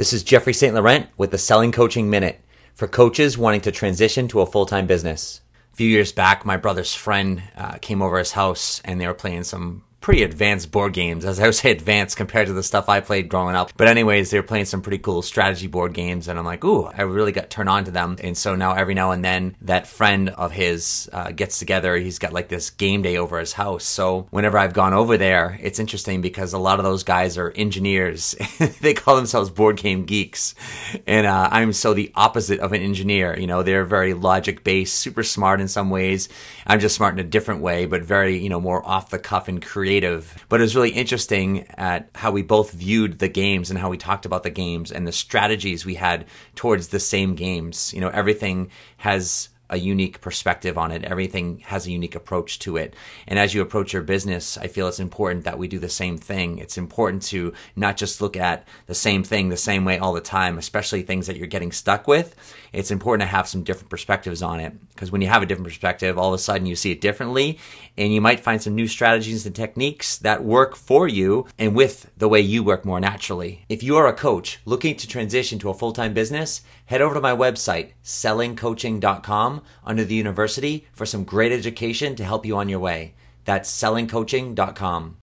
This is Jeffrey St. Laurent with the Selling Coaching Minute for coaches wanting to transition to a full time business. A few years back, my brother's friend uh, came over his house and they were playing some pretty advanced board games, as I would say advanced compared to the stuff I played growing up. But anyways, they were playing some pretty cool strategy board games, and I'm like, ooh, I really got turned on to them. And so now every now and then that friend of his uh, gets together. He's got like this game day over his house. So whenever I've gone over there, it's interesting because a lot of those guys are engineers. they call themselves board game geeks, and uh, I'm so the opposite of an engineer. You know, they're very logic based, super smart in some ways. I'm just smart in a different way, but very you know more off the cuff and creative creative, but it was really interesting at how we both viewed the games and how we talked about the games and the strategies we had towards the same games. You know, everything has a unique perspective on it. Everything has a unique approach to it. And as you approach your business, I feel it's important that we do the same thing. It's important to not just look at the same thing the same way all the time, especially things that you're getting stuck with. It's important to have some different perspectives on it because when you have a different perspective, all of a sudden you see it differently and you might find some new strategies and techniques that work for you and with the way you work more naturally. If you are a coach looking to transition to a full-time business, head over to my website, sellingcoaching.com under the university for some great education to help you on your way. That's sellingcoaching.com.